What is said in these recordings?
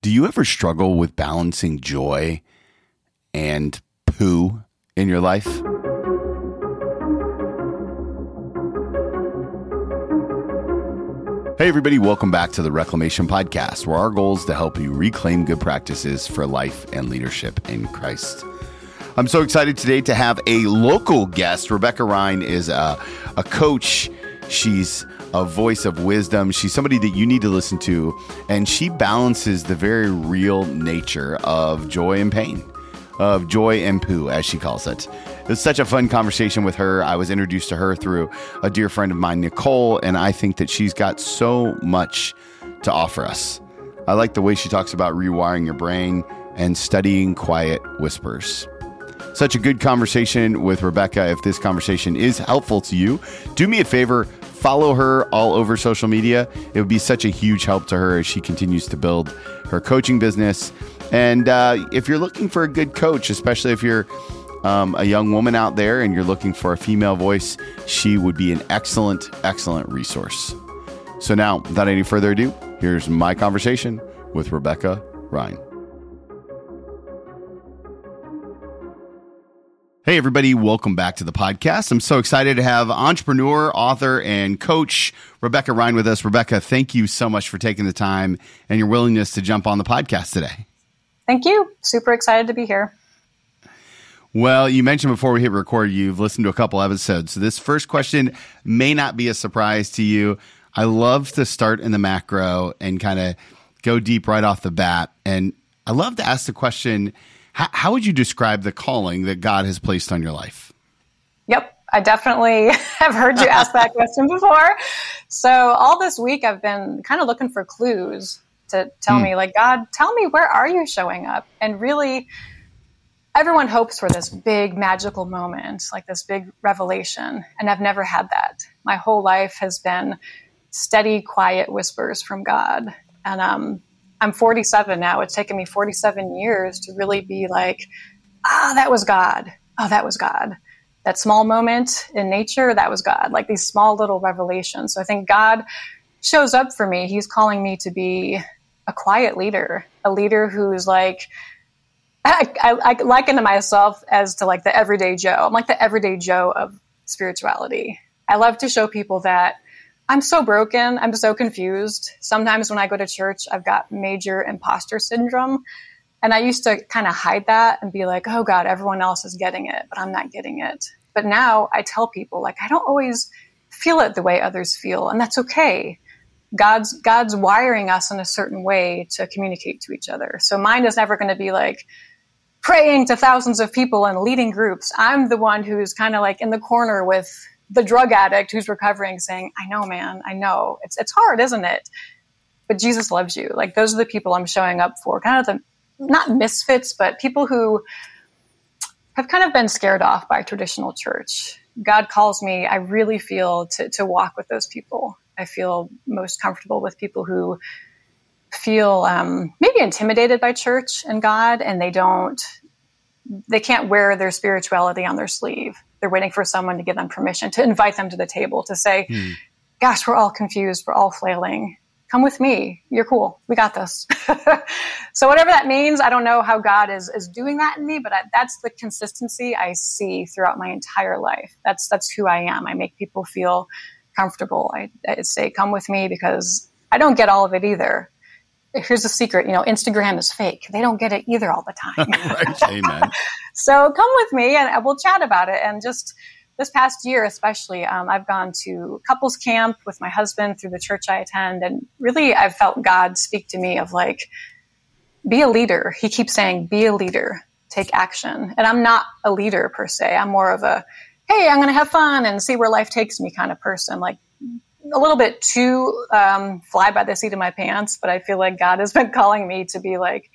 Do you ever struggle with balancing joy and poo in your life? Hey, everybody, welcome back to the Reclamation Podcast, where our goal is to help you reclaim good practices for life and leadership in Christ. I'm so excited today to have a local guest. Rebecca Rine is a, a coach. She's a voice of wisdom. She's somebody that you need to listen to, and she balances the very real nature of joy and pain, of joy and poo, as she calls it. It's such a fun conversation with her. I was introduced to her through a dear friend of mine, Nicole, and I think that she's got so much to offer us. I like the way she talks about rewiring your brain and studying quiet whispers. Such a good conversation with Rebecca. If this conversation is helpful to you, do me a favor, follow her all over social media. It would be such a huge help to her as she continues to build her coaching business. And uh, if you're looking for a good coach, especially if you're um, a young woman out there and you're looking for a female voice, she would be an excellent, excellent resource. So now, without any further ado, here's my conversation with Rebecca Rine. Hey, everybody, welcome back to the podcast. I'm so excited to have entrepreneur, author, and coach Rebecca Rine with us. Rebecca, thank you so much for taking the time and your willingness to jump on the podcast today. Thank you. Super excited to be here. Well, you mentioned before we hit record, you've listened to a couple episodes. So, this first question may not be a surprise to you. I love to start in the macro and kind of go deep right off the bat. And I love to ask the question how, how would you describe the calling that God has placed on your life? Yep. I definitely have heard you ask that question before. So all this week I've been kind of looking for clues to tell mm. me like God, tell me where are you showing up? And really everyone hopes for this big magical moment, like this big revelation, and I've never had that. My whole life has been steady quiet whispers from God. And um I'm 47 now. It's taken me 47 years to really be like, ah, that was God. Oh, that was God. That small moment in nature, that was God. Like these small little revelations. So I think God shows up for me. He's calling me to be a quiet leader, a leader who's like, I, I, I liken to myself as to like the everyday Joe. I'm like the everyday Joe of spirituality. I love to show people that I'm so broken. I'm so confused. Sometimes when I go to church, I've got major imposter syndrome. And I used to kind of hide that and be like, oh God, everyone else is getting it, but I'm not getting it. But now I tell people, like, I don't always feel it the way others feel, and that's okay. God's God's wiring us in a certain way to communicate to each other. So mine is never going to be like praying to thousands of people and leading groups. I'm the one who's kind of like in the corner with the drug addict who's recovering saying, I know, man, I know. It's, it's hard, isn't it? But Jesus loves you. Like those are the people I'm showing up for. Kind of the, not misfits, but people who have kind of been scared off by traditional church. God calls me, I really feel to, to walk with those people. I feel most comfortable with people who feel um, maybe intimidated by church and God, and they don't, they can't wear their spirituality on their sleeve they're waiting for someone to give them permission to invite them to the table to say, hmm. gosh, we're all confused. We're all flailing. Come with me. You're cool. We got this. so whatever that means, I don't know how God is, is doing that in me, but I, that's the consistency I see throughout my entire life. That's, that's who I am. I make people feel comfortable. I, I say, come with me because I don't get all of it either here's the secret you know instagram is fake. They don't get it either all the time. Right amen. So come with me and we'll chat about it. And just this past year especially um, i've gone to couples camp with my husband through the church i attend. And really i've felt god speak to me of like be a leader. He keeps saying be a leader. Take action. And i'm not a leader per se. I'm more of a hey i'm going to have fun and see where life takes me kind of person. Like a little bit too um, fly by the seat of my pants, but I feel like God has been calling me to be like,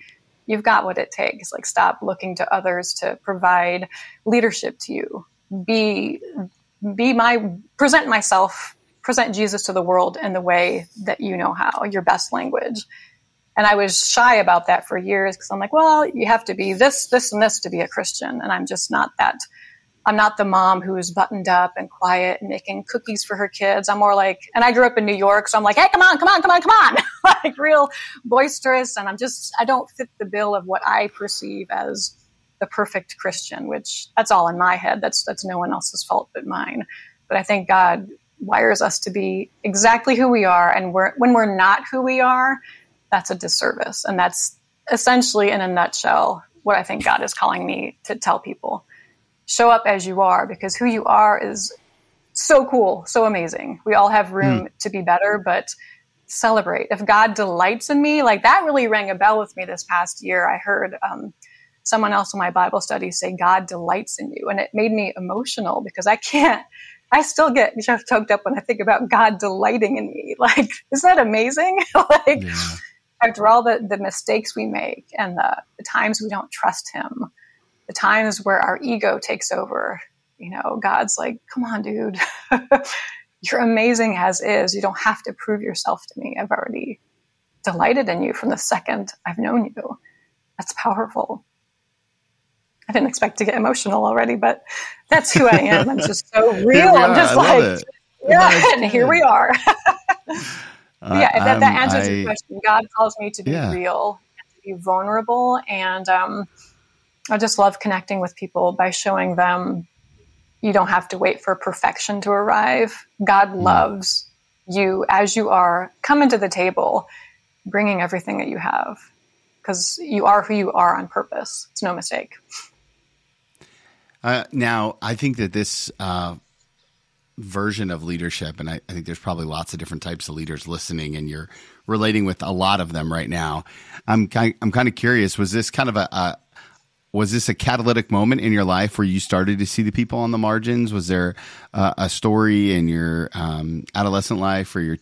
you've got what it takes. Like, stop looking to others to provide leadership to you. Be, be my, present myself, present Jesus to the world in the way that you know how, your best language. And I was shy about that for years because I'm like, well, you have to be this, this, and this to be a Christian. And I'm just not that I'm not the mom who's buttoned up and quiet and making cookies for her kids. I'm more like, and I grew up in New York, so I'm like, hey, come on, come on, come on, come on, like real boisterous. And I'm just, I don't fit the bill of what I perceive as the perfect Christian, which that's all in my head. That's that's no one else's fault but mine. But I think God wires us to be exactly who we are, and we're, when we're not who we are, that's a disservice, and that's essentially, in a nutshell, what I think God is calling me to tell people show up as you are because who you are is so cool, so amazing. We all have room mm. to be better, but celebrate. If God delights in me, like that really rang a bell with me this past year. I heard um, someone else in my Bible study say, God delights in you. And it made me emotional because I can't, I still get choked up when I think about God delighting in me. Like, isn't that amazing? like, yeah. after all the, the mistakes we make and the, the times we don't trust Him, the times where our ego takes over, you know, God's like, come on, dude. You're amazing as is. You don't have to prove yourself to me. I've already delighted in you from the second I've known you. That's powerful. I didn't expect to get emotional already, but that's who I am. I'm just so real. I'm just like, yeah, and here we are. yeah, that, that answers I, your question. God calls me to be yeah. real, to be vulnerable, and um, I just love connecting with people by showing them you don't have to wait for perfection to arrive. God mm. loves you as you are. Come into the table, bringing everything that you have, because you are who you are on purpose. It's no mistake. Uh, now, I think that this uh, version of leadership, and I, I, think there's probably lots of different types of leaders listening, and you're relating with a lot of them right now. I'm kind, I'm kind of curious. Was this kind of a, a was this a catalytic moment in your life where you started to see the people on the margins? Was there uh, a story in your um, adolescent life, or your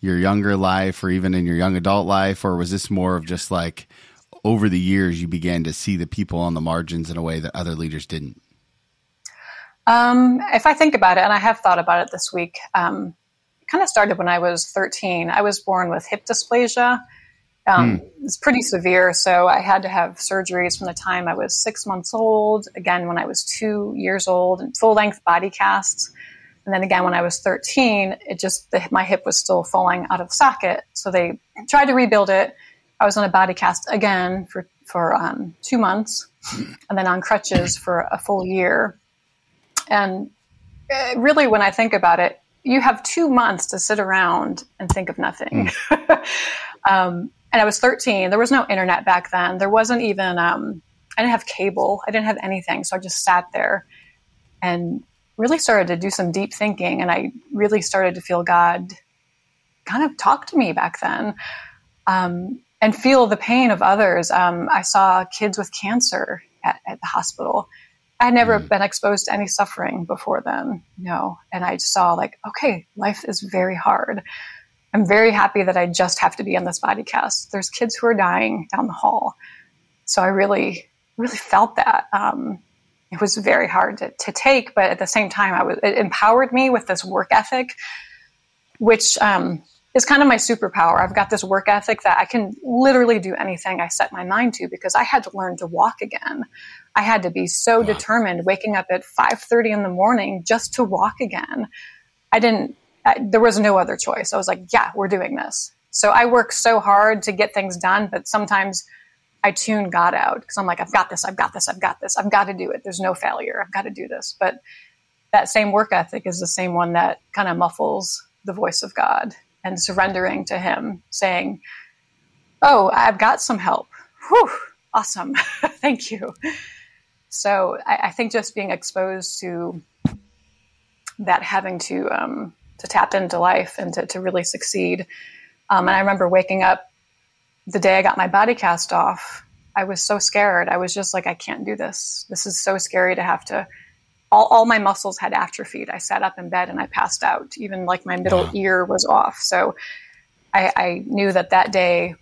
your younger life, or even in your young adult life, or was this more of just like over the years you began to see the people on the margins in a way that other leaders didn't? Um, if I think about it, and I have thought about it this week, um, it kind of started when I was 13. I was born with hip dysplasia. Um, mm. It's pretty severe, so I had to have surgeries from the time I was six months old, again when I was two years old, and full length body casts. And then again when I was 13, it just the, my hip was still falling out of socket, so they tried to rebuild it. I was on a body cast again for for um, two months, and then on crutches for a full year. And uh, really, when I think about it, you have two months to sit around and think of nothing. Mm. um, and I was 13. There was no internet back then. There wasn't even, um, I didn't have cable. I didn't have anything. So I just sat there and really started to do some deep thinking. And I really started to feel God kind of talk to me back then um, and feel the pain of others. Um, I saw kids with cancer at, at the hospital I had never mm. been exposed to any suffering before then, you know, and I saw like, okay, life is very hard. I'm very happy that I just have to be in this body cast. There's kids who are dying down the hall. So I really, really felt that. Um, it was very hard to, to, take, but at the same time, I was, it empowered me with this work ethic, which um, is kind of my superpower. I've got this work ethic that I can literally do anything I set my mind to because I had to learn to walk again. I had to be so wow. determined waking up at 5:30 in the morning just to walk again. I didn't There was no other choice. I was like, yeah, we're doing this. So I work so hard to get things done, but sometimes I tune God out because I'm like, I've got this, I've got this, I've got this, I've got to do it. There's no failure. I've got to do this. But that same work ethic is the same one that kind of muffles the voice of God and surrendering to Him, saying, Oh, I've got some help. Whew, awesome. Thank you. So I, I, think just being exposed to that having to um, to tap into life and to, to really succeed. Um, and I remember waking up the day I got my body cast off. I was so scared. I was just like, I can't do this. This is so scary to have to. All, all my muscles had atrophied. I sat up in bed and I passed out. Even like my middle wow. ear was off. So I, I knew that that day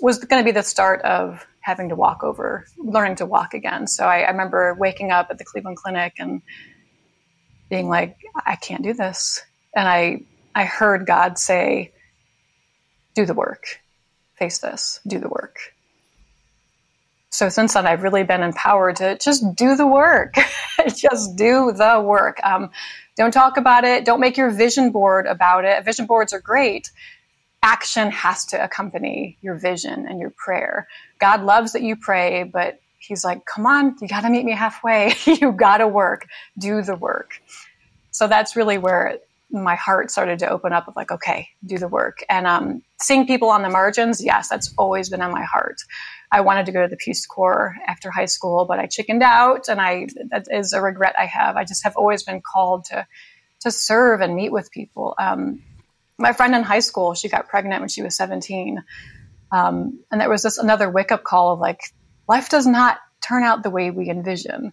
was going to be the start of having to walk over, learning to walk again. So I, I, remember waking up at the Cleveland Clinic and being like, I can't do this. And I, I heard God say, do the work, face this, do the work. so since then, I've really been empowered to just do the work. just do the work. Um, don't talk about it. Don't make your vision board about it. Vision boards are great. Action has to accompany your vision and your prayer. God loves that you pray, but He's like, come on, you got to meet me halfway. you got to work. Do the work. So that's really where my heart started to open up of like, okay, do the work. And um, seeing people on the margins, yes, that's always been on my heart. I wanted to go to the Peace Corps after high school, but I chickened out, and I that is a regret I have. I just have always been called to to serve and meet with people. Um, my friend in high school, she got pregnant when she was 17, um, and there was this another wake up call of like, life does not turn out the way we envision.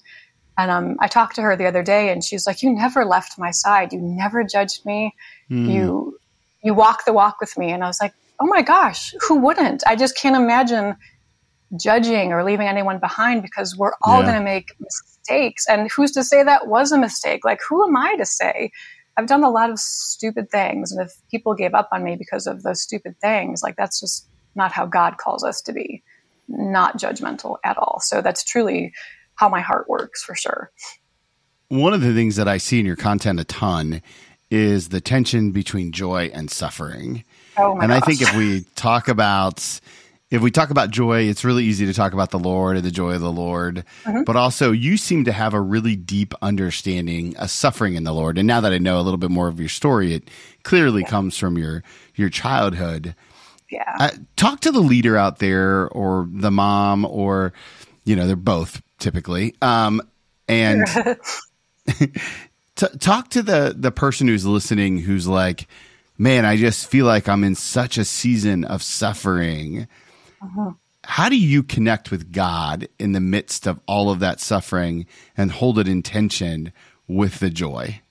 And um, I talked to her the other day, and she's like, "You never left my side. You never judged me. Mm. You you walk the walk with me." And I was like, "Oh my gosh, who wouldn't? I just can't imagine judging or leaving anyone behind because we're all yeah. going to make mistakes. And who's to say that was a mistake? Like, who am I to say? I've done a lot of stupid things. And if people gave up on me because of those stupid things, like, that's just not how God calls us to be, not judgmental at all. So that's truly how my heart works for sure. One of the things that I see in your content a ton is the tension between joy and suffering. Oh and gosh. I think if we talk about if we talk about joy, it's really easy to talk about the Lord and the joy of the Lord. Mm-hmm. But also, you seem to have a really deep understanding of suffering in the Lord. And now that I know a little bit more of your story, it clearly yeah. comes from your your childhood. Yeah. Uh, talk to the leader out there, or the mom, or you know, they're both typically. Um, and t- talk to the the person who's listening, who's like, "Man, I just feel like I'm in such a season of suffering." Uh-huh. How do you connect with God in the midst of all of that suffering and hold it in tension with the joy?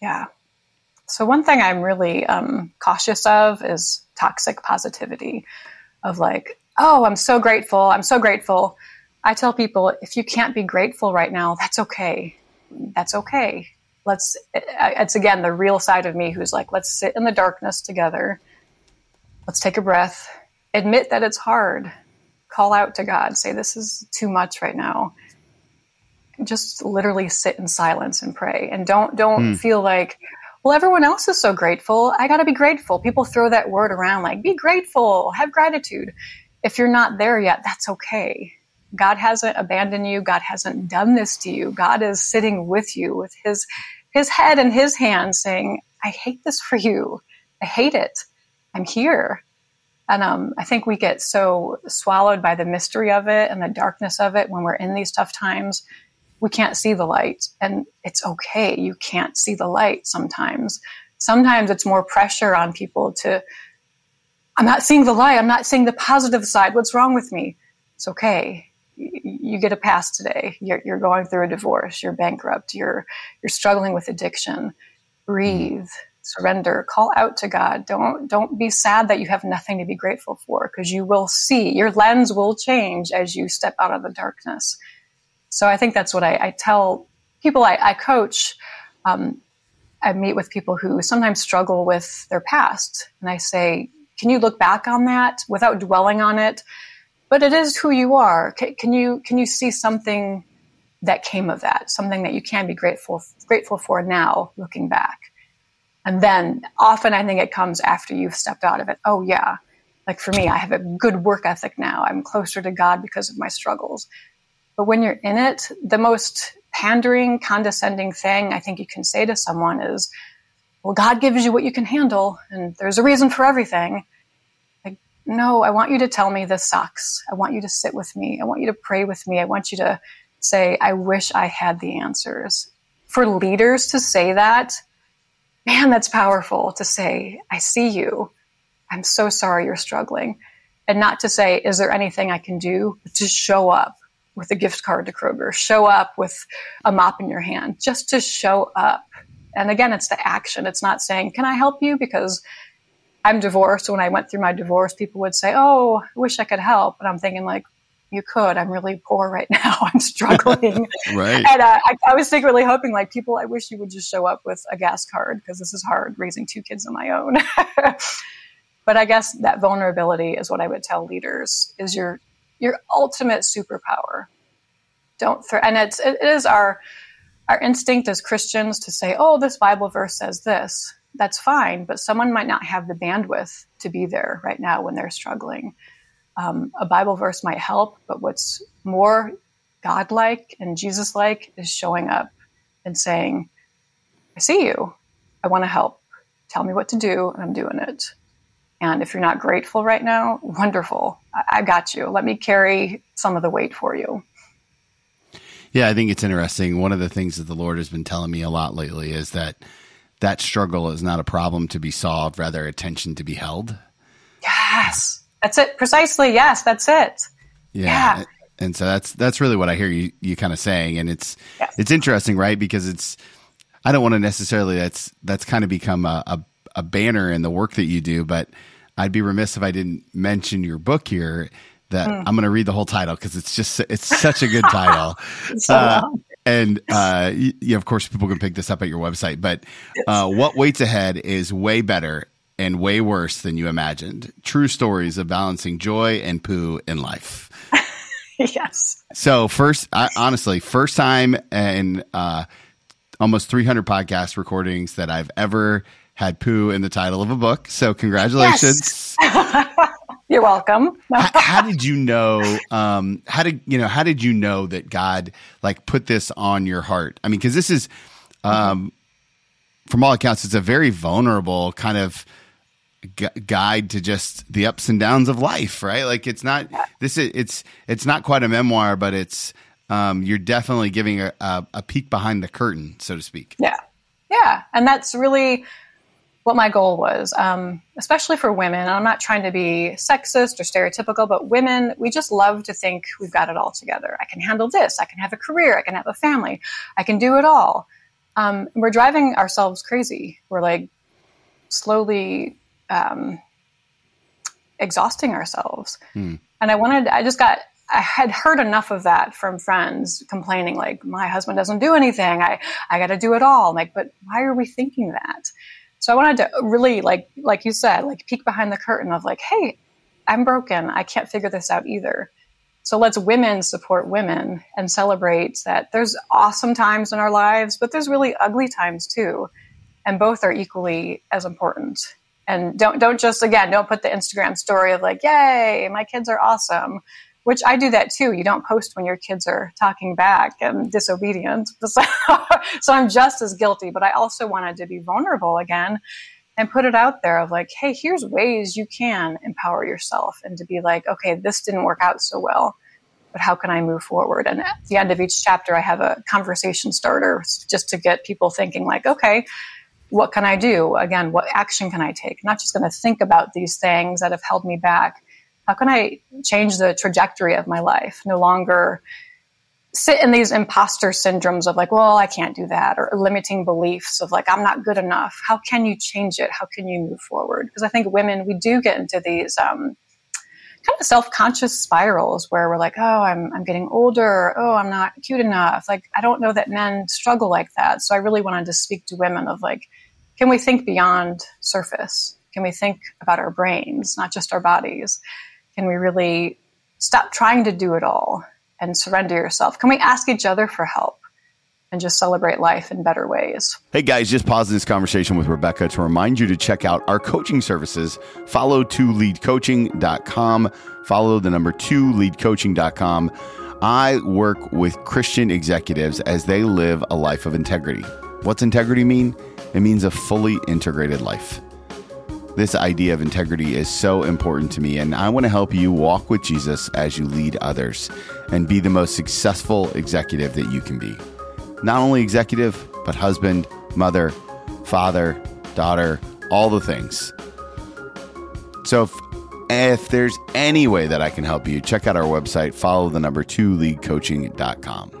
Yeah. So, one thing I'm really um, cautious of is toxic positivity of like, oh, I'm so grateful. I'm so grateful. I tell people if you can't be grateful right now, that's okay. That's okay. Let's, it's again the real side of me who's like, let's sit in the darkness together. Let's take a breath admit that it's hard. Call out to God. Say, This is too much right now. Just literally sit in silence and pray. And don't don't mm. feel like, well, everyone else is so grateful. I gotta be grateful. People throw that word around like be grateful, have gratitude. If you're not there yet, that's okay. God hasn't abandoned you. God hasn't done this to you. God is sitting with you with his his head in his hand saying, I hate this for you. I hate it. I'm here. And um, I think we get so swallowed by the mystery of it and the darkness of it when we're in these tough times. We can't see the light, and it's okay. You can't see the light sometimes. Sometimes it's more pressure on people to, I'm not seeing the light. I'm not seeing the positive side. What's wrong with me? It's okay. You get a pass today. You're, you're going through a divorce. You're bankrupt. You're, you're struggling with addiction. Breathe surrender call out to god don't don't be sad that you have nothing to be grateful for because you will see your lens will change as you step out of the darkness so i think that's what i, I tell people I, I coach um, i meet with people who sometimes struggle with their past and i say can you look back on that without dwelling on it but it is who you are can, can you can you see something that came of that something that you can be grateful grateful for now looking back and then often I think it comes after you've stepped out of it. Oh, yeah. Like for me, I have a good work ethic now. I'm closer to God because of my struggles. But when you're in it, the most pandering, condescending thing I think you can say to someone is, well, God gives you what you can handle, and there's a reason for everything. No, I want you to tell me this sucks. I want you to sit with me. I want you to pray with me. I want you to say, I wish I had the answers. For leaders to say that man, that's powerful to say, I see you. I'm so sorry you're struggling. And not to say, is there anything I can do? But just show up with a gift card to Kroger, show up with a mop in your hand, just to show up. And again, it's the action. It's not saying, can I help you? Because I'm divorced. So When I went through my divorce, people would say, oh, I wish I could help. And I'm thinking, like, you could. I'm really poor right now. I'm struggling. right. And uh, I, I, was secretly hoping, like, people, I wish you would just show up with a gas card because this is hard raising two kids on my own. but I guess that vulnerability is what I would tell leaders is you're your ultimate superpower. Don't throw, and it's, it is our, our instinct as Christians to say, oh, this Bible verse says this. That's fine, but someone might not have the bandwidth to be there right now when they're struggling. Um, a Bible verse might help, but what's more godlike and Jesus like is showing up and saying, I see you. I want to help. Tell me what to do, and I'm doing it. And if you're not grateful right now, wonderful. I, I got you. Let me carry some of the weight for you. Yeah, I think it's interesting. One of the things that the Lord has been telling me a lot lately is that that struggle is not a problem to be solved, rather attention to be held. Yes. That's it. Precisely. Yes, that's it. Yeah. yeah. And so that's that's really what I hear you you kind of saying and it's yes. it's interesting, right? Because it's I don't want to necessarily that's that's kind of become a, a, a banner in the work that you do, but I'd be remiss if I didn't mention your book here that mm. I'm going to read the whole title because it's just it's such a good title. so uh, and uh, you, of course, people can pick this up at your website. But uh, what waits ahead is way better and way worse than you imagined. True stories of balancing joy and poo in life. yes. So first, I, honestly, first time in uh, almost 300 podcast recordings that I've ever had poo in the title of a book. So congratulations. Yes. You're welcome. how, how, did you know? Um, how did you know? How did you know that God like put this on your heart? I mean, because this is, um, from all accounts, it's a very vulnerable kind of gu- guide to just the ups and downs of life, right? Like it's not this. Is, it's it's not quite a memoir, but it's um, you're definitely giving a, a, a peek behind the curtain, so to speak. Yeah, yeah, and that's really what my goal was, um, especially for women. I'm not trying to be sexist or stereotypical, but women, we just love to think we've got it all together. I can handle this. I can have a career. I can have a family. I can do it all. Um, we're driving ourselves crazy. We're like slowly um, exhausting ourselves. Hmm. And I wanted, I just got, I had heard enough of that from friends complaining, like, my husband doesn't do anything. I, I got to do it all. I'm like, but why are we thinking that? So I wanted to really like like you said, like peek behind the curtain of like, hey, I'm broken. I can't figure this out either. So let's women support women and celebrate that there's awesome times in our lives, but there's really ugly times too. And both are equally as important. And don't don't just again, don't put the Instagram story of like, yay, my kids are awesome which I do that too. You don't post when your kids are talking back and disobedient. So, so, I'm just as guilty, but I also wanted to be vulnerable again and put it out there of like, hey, here's ways you can empower yourself and to be like, okay, this didn't work out so well, but how can I move forward? And at the end of each chapter, I have a conversation starter just to get people thinking like, okay, what can I do? Again, what action can I take? I'm not just going to think about these things that have held me back how can I change the trajectory of my life? No longer sit in these imposter syndromes of like, well, I can't do that, or limiting beliefs of like, I'm not good enough. How can you change it? How can you move forward? Because I think women, we do get into these um, kind of self-conscious spirals where we're like, oh, I'm, I'm getting older. Oh, I'm not cute enough. Like, I don't know that men struggle like that. So I really wanted to speak to women of like, can we think beyond surface? Can we think about our brains, not just our bodies? Can we really stop trying to do it all and surrender yourself? Can we ask each other for help? and just celebrate life in better ways. Hey guys, just pause this conversation with Rebecca to remind you to check out our coaching services. Follow 2leadcoaching.com. Follow the number 2leadcoaching.com. I work with Christian executives as they live a life of integrity. What's integrity mean? It means a fully integrated life. This idea of integrity is so important to me, and I want to help you walk with Jesus as you lead others and be the most successful executive that you can be. Not only executive, but husband, mother, father, daughter, all the things. So if, if there's any way that I can help you, check out our website, follow the number two leadcoaching.com.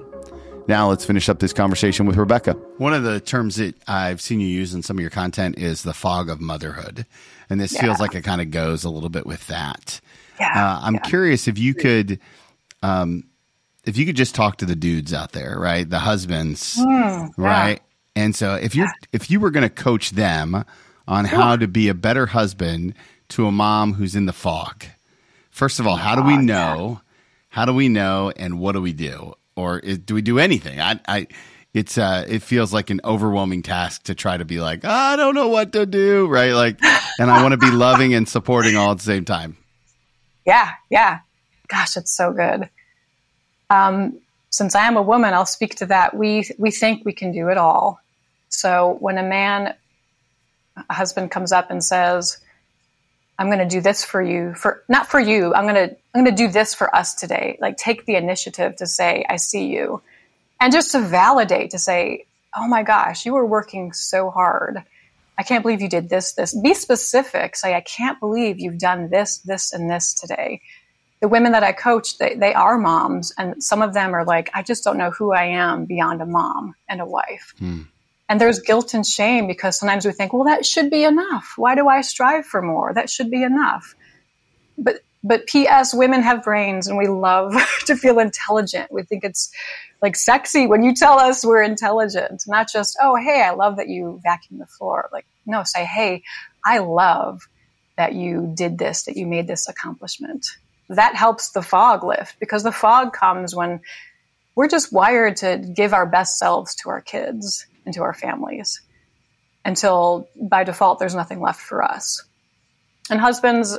Now let's finish up this conversation with Rebecca. One of the terms that I've seen you use in some of your content is the fog of motherhood. And this yeah. feels like it kind of goes a little bit with that. Yeah, uh, I'm yeah. curious if you could, um, if you could just talk to the dudes out there, right? The husbands, mm, right? And so if you're, if you were going to coach them on how to be a better husband to a mom who's in the fog, first of all, how do we know How do we know, and what do we do, or is, do we do anything? I, I, it's uh, it feels like an overwhelming task to try to be like, oh, I don't know what to do, right? Like, and I want to be loving and supporting all at the same time. Yeah, yeah. Gosh, it's so good. Um, since I am a woman, I'll speak to that. We we think we can do it all. So when a man, a husband comes up and says, "I'm going to do this for you, for not for you. I'm going to I'm going to do this for us today." Like take the initiative to say, "I see you," and just to validate to say, "Oh my gosh, you were working so hard." I can't believe you did this, this. Be specific. Say, I can't believe you've done this, this, and this today the women that I coach, they, they are moms, and some of them are like, I just don't know who I am beyond a mom and a wife. Hmm. And there's guilt and shame because sometimes we think, well, that should be enough. Why do I strive for more? That should be enough. But but P.S. Women have brains, and we love to feel intelligent. We think it's like sexy when you tell us we're intelligent, not just oh hey, I love that you vacuum the floor. Like no, say hey, I love that you did this, that you made this accomplishment that helps the fog lift because the fog comes when we're just wired to give our best selves to our kids and to our families until by default there's nothing left for us. And husbands,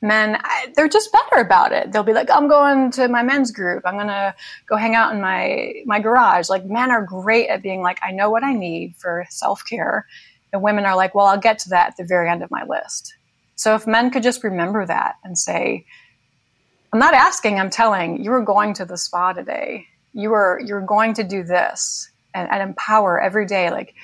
men, they're just better about it. They'll be like, I'm going to my men's group. I'm going to go hang out in my, my garage. Like men are great at being like, I know what I need for self care. And women are like, well, I'll get to that at the very end of my list. So if men could just remember that and say, I'm not asking, I'm telling you were going to the spa today. You were you're going to do this and, and empower every day, like,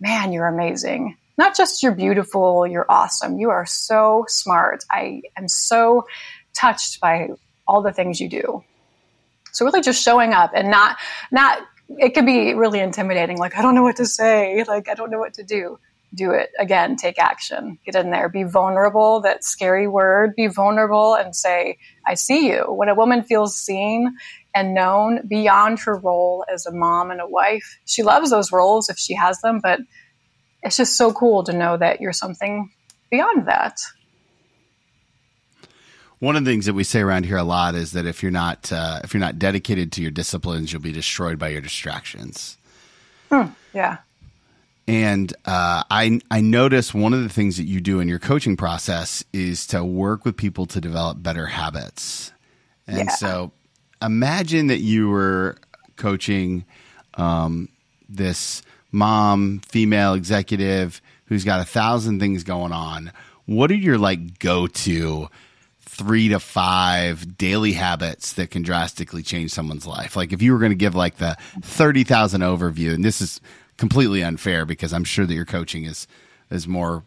man, you're amazing. Not just you're beautiful, you're awesome. You are so smart. I am so touched by all the things you do. So really just showing up and not not it can be really intimidating, like I don't know what to say, like I don't know what to do do it again take action get in there be vulnerable that scary word be vulnerable and say i see you when a woman feels seen and known beyond her role as a mom and a wife she loves those roles if she has them but it's just so cool to know that you're something beyond that one of the things that we say around here a lot is that if you're not uh, if you're not dedicated to your disciplines you'll be destroyed by your distractions hmm, yeah and uh, I I notice one of the things that you do in your coaching process is to work with people to develop better habits. And yeah. so, imagine that you were coaching um, this mom, female executive who's got a thousand things going on. What are your like go to? three to five daily habits that can drastically change someone's life. Like if you were going to give like the 30,000 overview, and this is completely unfair because I'm sure that your coaching is is more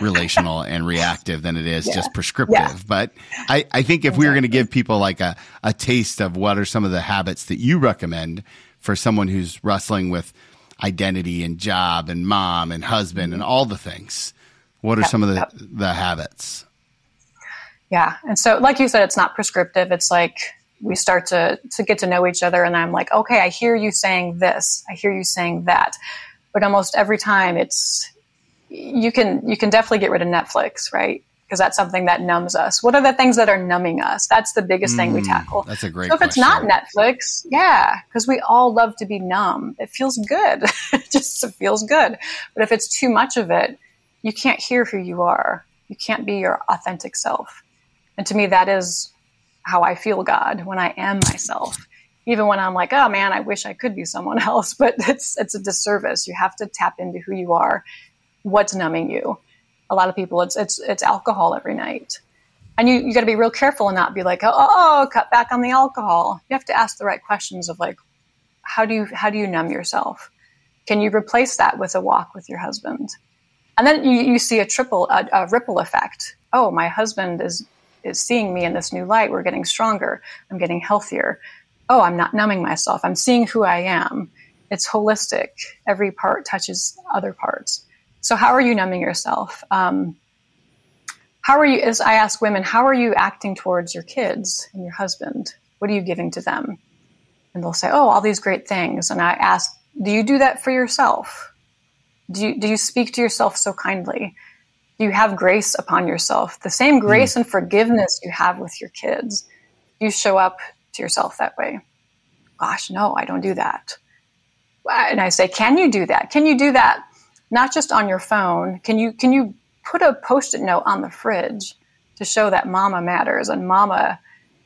relational and reactive than it is yeah. just prescriptive. Yeah. But I, I think if exactly. we were going to give people like a, a taste of what are some of the habits that you recommend for someone who's wrestling with identity and job and mom and husband mm-hmm. and all the things, what are yep. some of the, yep. the habits? Yeah. And so, like you said, it's not prescriptive. It's like we start to to get to know each other and i'm like okay i hear you saying this i hear you saying that but almost every time it's you can you can definitely get rid of netflix right? Because that's something that numbs us. What are the things that are numbing us? That's the biggest mm, thing we mm, tackle. that's a great so if question. it's not netflix yeah because we all love to be numb. It feels good. It just it feels good. But if it's too much of it you can't hear who you are. You can't be your authentic self. And to me that is how I feel God when I am myself. Even when I'm like, oh man, I wish I could be someone else, but it's it's a disservice. You have to tap into who you are, what's numbing you. A lot of people, it's it's it's alcohol every night, and you you got to be real careful and not be like, oh, oh, oh, cut back on the alcohol. You have to ask the right questions of like, how do you how do you numb yourself? Can you replace that with a walk with your husband? And then you, you see a triple a, a ripple effect. Oh, my husband is is seeing me in this new light. We're getting stronger. I'm getting healthier. Oh, I'm not numbing myself. I'm seeing who I am. It's holistic. Every part touches other parts. So, how are you numbing yourself? Um, how are you, as I ask women, how are you acting towards your kids and your husband? What are you giving to them? And they'll say, oh, all these great things. And I ask, do you do that for yourself? Do you, do you speak to yourself so kindly? Do you have grace upon yourself, the same grace mm. and forgiveness you have with your kids. You show up to yourself that way? Gosh, no, I don't do that. And I say, can you do that? Can you do that not just on your phone? Can you can you put a post-it note on the fridge to show that mama matters and mama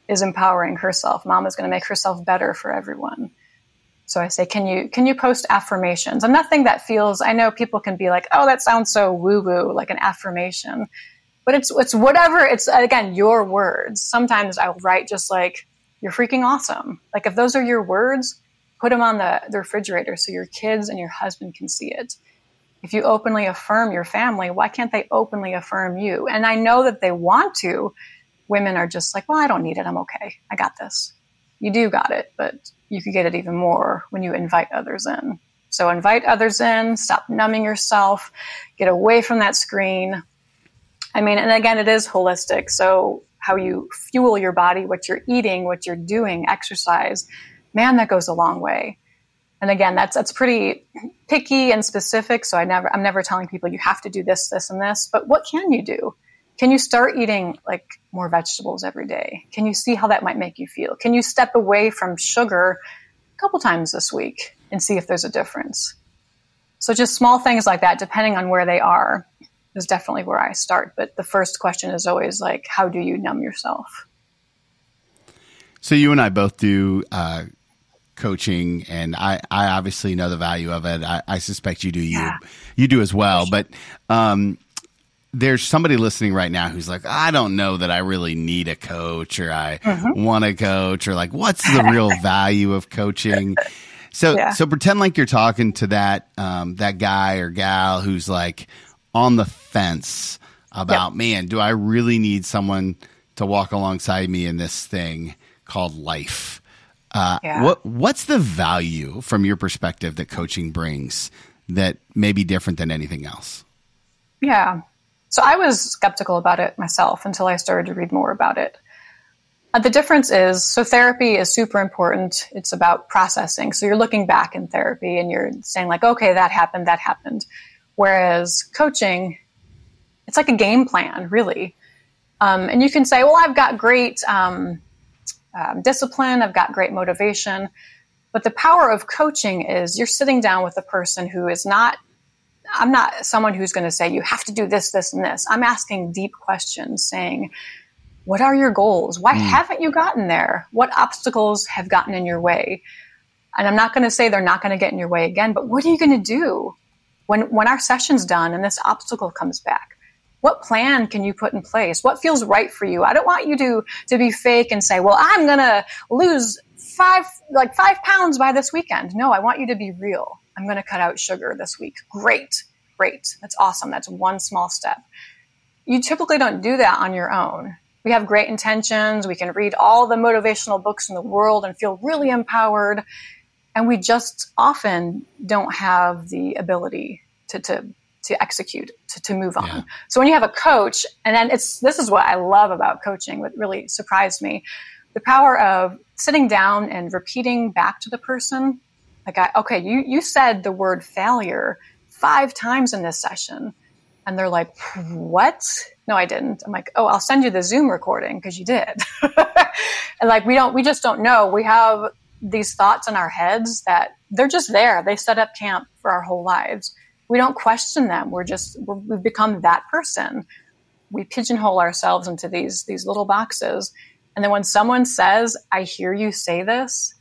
is empowering herself. Mama's going to make herself better for everyone. So I say, can you can you post affirmations? And nothing that feels. I know people can be like, oh, that sounds so woo woo, like an affirmation, but it's it's whatever. It's again your words. Sometimes I'll write just like you're freaking awesome. Like if those are your words, put them on the, the refrigerator so your kids and your husband can see it. If you openly affirm your family, why can't they openly affirm you? And I know that they want to. Women are just like, well, I don't need it. I'm okay. I got this. You do got it, but you could get it even more when you invite others in. So invite others in, stop numbing yourself, get away from that screen. I mean, and again, it is holistic. So how you fuel your body, what you're eating, what you're doing, exercise, man, that goes a long way. And again, that's that's pretty picky and specific. So I never I'm never telling people you have to do this, this, and this. But what can you do? Can you start eating like more vegetables every day? Can you see how that might make you feel? Can you step away from sugar a couple times this week and see if there's a difference? So just small things like that, depending on where they are, is definitely where I start. But the first question is always like, how do you numb yourself? So you and I both do uh, coaching, and I, I obviously know the value of it. I, I suspect you do. Yeah. You you do as well. But um, there's somebody listening right now who's like, I don't know that I really need a coach or I mm-hmm. want a coach or like, what's the real value of coaching? So, yeah. so pretend like you're talking to that, um, that guy or gal who's like on the fence about, yep. man, do I really need someone to walk alongside me in this thing called life? Uh, yeah. what, what's the value from your perspective that coaching brings that may be different than anything else? Yeah. So I was skeptical about it myself until I started to read more about it. Uh, the difference is so therapy is super important. It's about processing. So you're looking back in therapy and you're saying, like, okay, that happened, that happened. Whereas coaching, it's like a game plan, really. Um, and you can say, well, I've got great um, um, discipline, I've got great motivation. But the power of coaching is you're sitting down with a person who is not I'm not someone who's going to say, you have to do this, this, and this. I'm asking deep questions saying, what are your goals? Why mm. haven't you gotten there? What obstacles have gotten in your way? And I'm not going to say they're not going to get in your way again, but what are you going to do when, when our session's done and this obstacle comes back? What plan can you put in place? What feels right for you? I don't want you to, to be fake and say, well, I'm going to lose five, like five pounds by this weekend. No, I want you to be real. I'm going to cut out sugar this week. Great, great. That's awesome. That's one small step. You typically don't do that on your own. We have great intentions. We can read all the motivational books in the world and feel really empowered. And we just often don't have the ability to, to, to execute, to, to move on. Yeah. So when you have a coach, and then it's this is what I love about coaching, what really surprised me the power of sitting down and repeating back to the person like, I, okay, you, you said the word failure five times in this session. And they're like, what? No, I didn't. I'm like, oh, I'll send you the Zoom recording because you did. and like, we don't, we just don't know. We have these thoughts in our heads that they're just there. They set up camp for our whole lives. We don't question them. We're just, we we've become that person. We pigeonhole ourselves into these, these little boxes. And then when someone says, I hear you say this,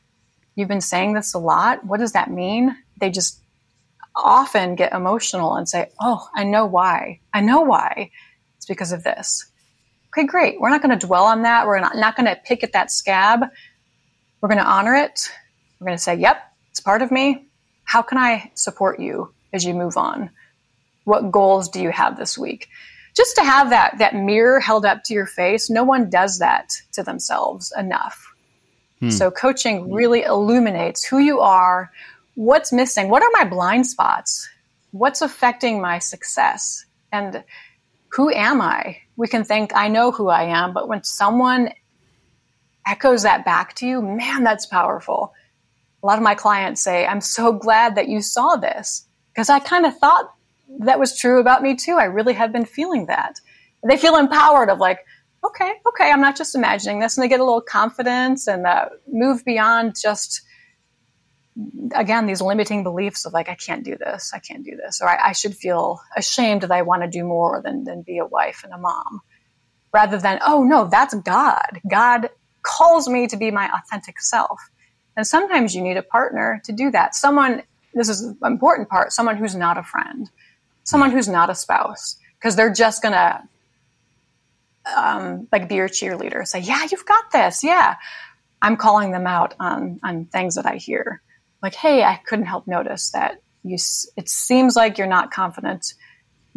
you've been saying this a lot. What does that mean? They just often get emotional and say, Oh, I know why. I know why. It's because of this. Okay, great. We're not going to dwell on that. We're not, not going to pick at that scab. We're going to honor it. We're going to say, Yep, it's part of me. How can I support you as you move on? What goals do you have this week? Just to have that, that mirror held up to your face, no one does that to themselves enough Hmm. So coaching really illuminates who you are, what's missing, what are my blind spots, what's affecting my success, and who am I? We can think, I know who I am, but when someone echoes that back to you, man, that's powerful. A lot of my clients say, I'm so glad that you saw this because I kind of thought that was true about me too. I really have been feeling that. They feel empowered of like, okay, okay, I'm not just imagining this. And they get a little confidence and uh, move beyond just, again, these limiting beliefs of like, I can't do this, I can't do this, or I, I should feel ashamed that I want to do more than, than be a wife and a mom. Rather than, oh no, that's God. God calls me to be my authentic self. And sometimes you need a partner to do that. Someone, this is the important part, someone who's not a friend, someone who's not a spouse, because they're just going to um, like be your cheerleader. Say, yeah, you've got this. Yeah. I'm calling them out on, on things that I hear. Like, hey, I couldn't help notice that you, it seems like you're not confident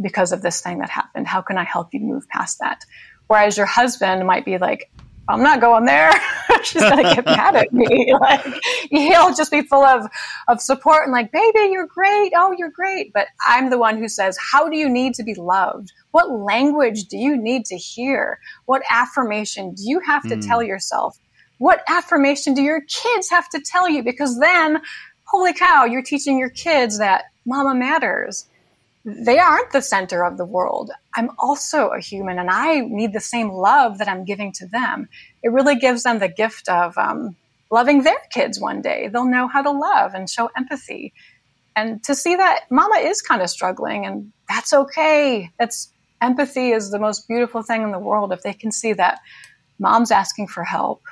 because of this thing that happened. How can I help you move past that? Whereas your husband might be like, I'm not going there. She's gonna get mad at me. Like he'll just be full of of support and like, baby, you're great. Oh, you're great. But I'm the one who says, how do you need to be loved? What language do you need to hear? What affirmation do you have to mm. tell yourself? What affirmation do your kids have to tell you? Because then, holy cow, you're teaching your kids that mama matters they aren't the center of the world. I'm also a human and I need the same love that I'm giving to them. It really gives them the gift of um, loving their kids one day. They'll know how to love and show empathy. And to see that mama is kind of struggling and that's okay. That's empathy is the most beautiful thing in the world if they can see that mom's asking for help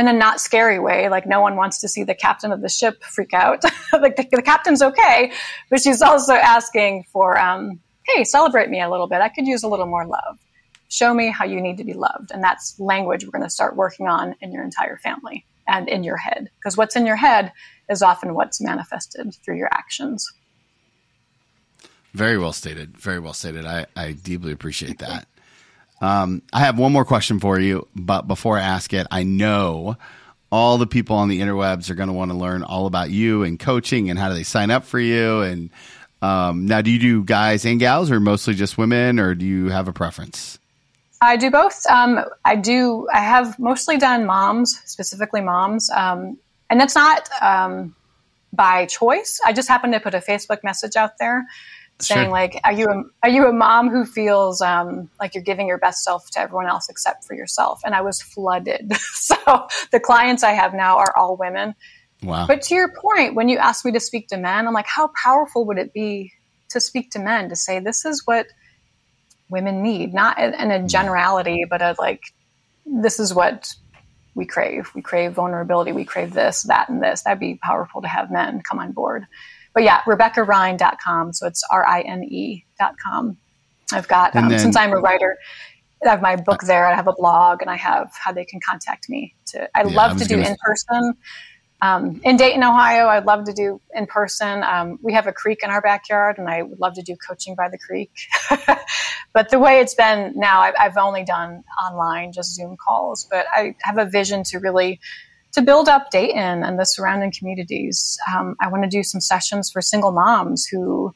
in a not scary way. Like no one wants to see the captain of the ship freak out. like the, the, captain's okay, but she's also asking for, um, hey, celebrate me a little bit. I could use a little more love. Show me how you need to be loved. And that's language we're going to start working on in your entire family and in your head. Because what's in your head is often what's manifested through your actions. Very well stated. Very well stated. I, I deeply appreciate that. Um, I have one more question for you, but before I ask it, I know all the people on the interwebs are going to want to learn all about you and coaching and how do they sign up for you. And um, now, do you do guys and gals, or mostly just women, or do you have a preference? I do both. Um, I do. I have mostly done moms, specifically moms, um, and it's not um, by choice. I just happened to put a Facebook message out there saying sure. like are you a, are you a mom who feels um, like you're giving your best self to everyone else except for yourself? And i was flooded. So the clients i have now are all women. Wow. But to your point when you ask me to speak to men i'm like how powerful would it be to speak to men to say this is what women need? Not in, a mm. generality but a like this is what we crave we crave vulnerability we crave this that and this that'd be powerful to have men come on board but yeah, RebeccaRine.com. So it's R I N E.com. I've got, um, then, since I'm a writer, I have my book there. I have a blog and I have how they can contact me. To I yeah, love I to do in person. Um, in Dayton, Ohio, I'd love to do in person. Um, we have a creek in our backyard, and I would love to do coaching by the creek. but the way it's been now, I've, I've only done online, just Zoom calls. But I have a vision to really to build up Dayton and the surrounding communities. Um, I want to do some sessions for single moms who,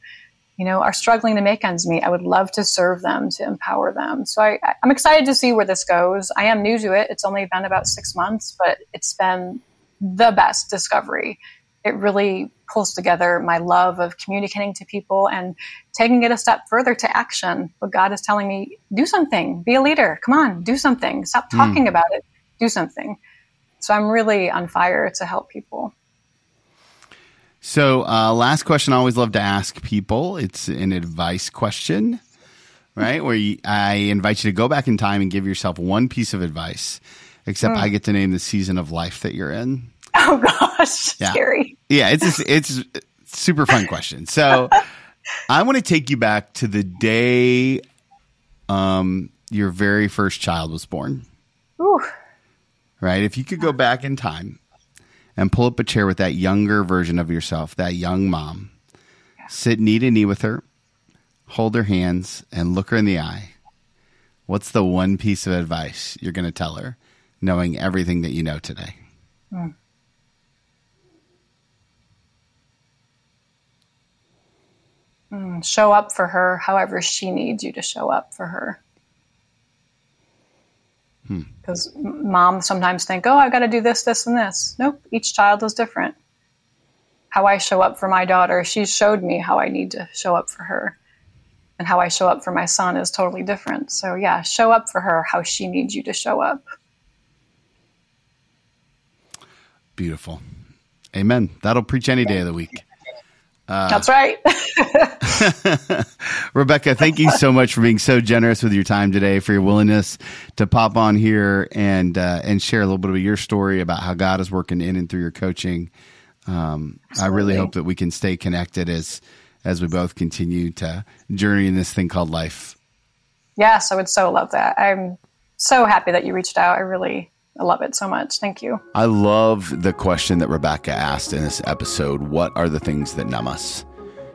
you know, are struggling to make ends meet. I would love to serve them, to empower them. So I, I'm excited to see where this goes. I am new to it. It's only been about six months, but it's been the best discovery. It really pulls together my love of communicating to people and taking it a step further to action. What God is telling me, do something, be a leader. Come on, do something. Stop hmm. talking mm. about it. Do something. So I'm really on fire to help people. So, uh, last question I always love to ask people it's an advice question, right? Where you, I invite you to go back in time and give yourself one piece of advice, except mm. I get to name the season of life that you're in. Oh, gosh. Yeah. Scary. Yeah, it's, a, it's super fun question. So, I want to take you back to the day um, your very first child was born. Ooh right? If you could go back in time and pull up a chair with that younger version of yourself, that young mom, sit knee to knee with her, hold her hands, and look her in the eye, what's the one piece of advice you're going to tell her, knowing everything that you know today? Mm. show up for her however she needs you to show up for her. Because hmm. moms sometimes think, oh, I've got to do this, this, and this. Nope, each child is different. How I show up for my daughter, she showed me how I need to show up for her. and how I show up for my son is totally different. So, yeah, show up for her how she needs you to show up. Beautiful. Amen. That'll preach any day of the week. Uh, That's right. Rebecca, thank you so much for being so generous with your time today, for your willingness to pop on here and uh, and share a little bit of your story about how God is working in and through your coaching. Um, I really hope that we can stay connected as as we both continue to journey in this thing called life. Yes, I would so love that. I'm so happy that you reached out. I really I love it so much. Thank you. I love the question that Rebecca asked in this episode What are the things that numb us?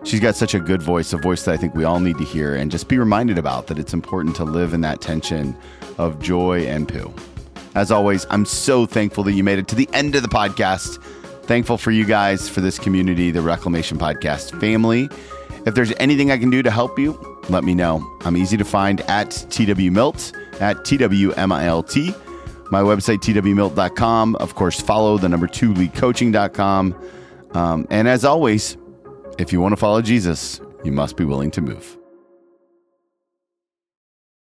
She's got such a good voice, a voice that I think we all need to hear and just be reminded about that it's important to live in that tension of joy and poo. As always, I'm so thankful that you made it to the end of the podcast. Thankful for you guys, for this community, the Reclamation Podcast family. If there's anything I can do to help you, let me know. I'm easy to find at TWMilt, at TWMILT. My website, twmilt.com. Of course, follow the number two leadcoaching.com. Um, and as always, if you want to follow Jesus, you must be willing to move.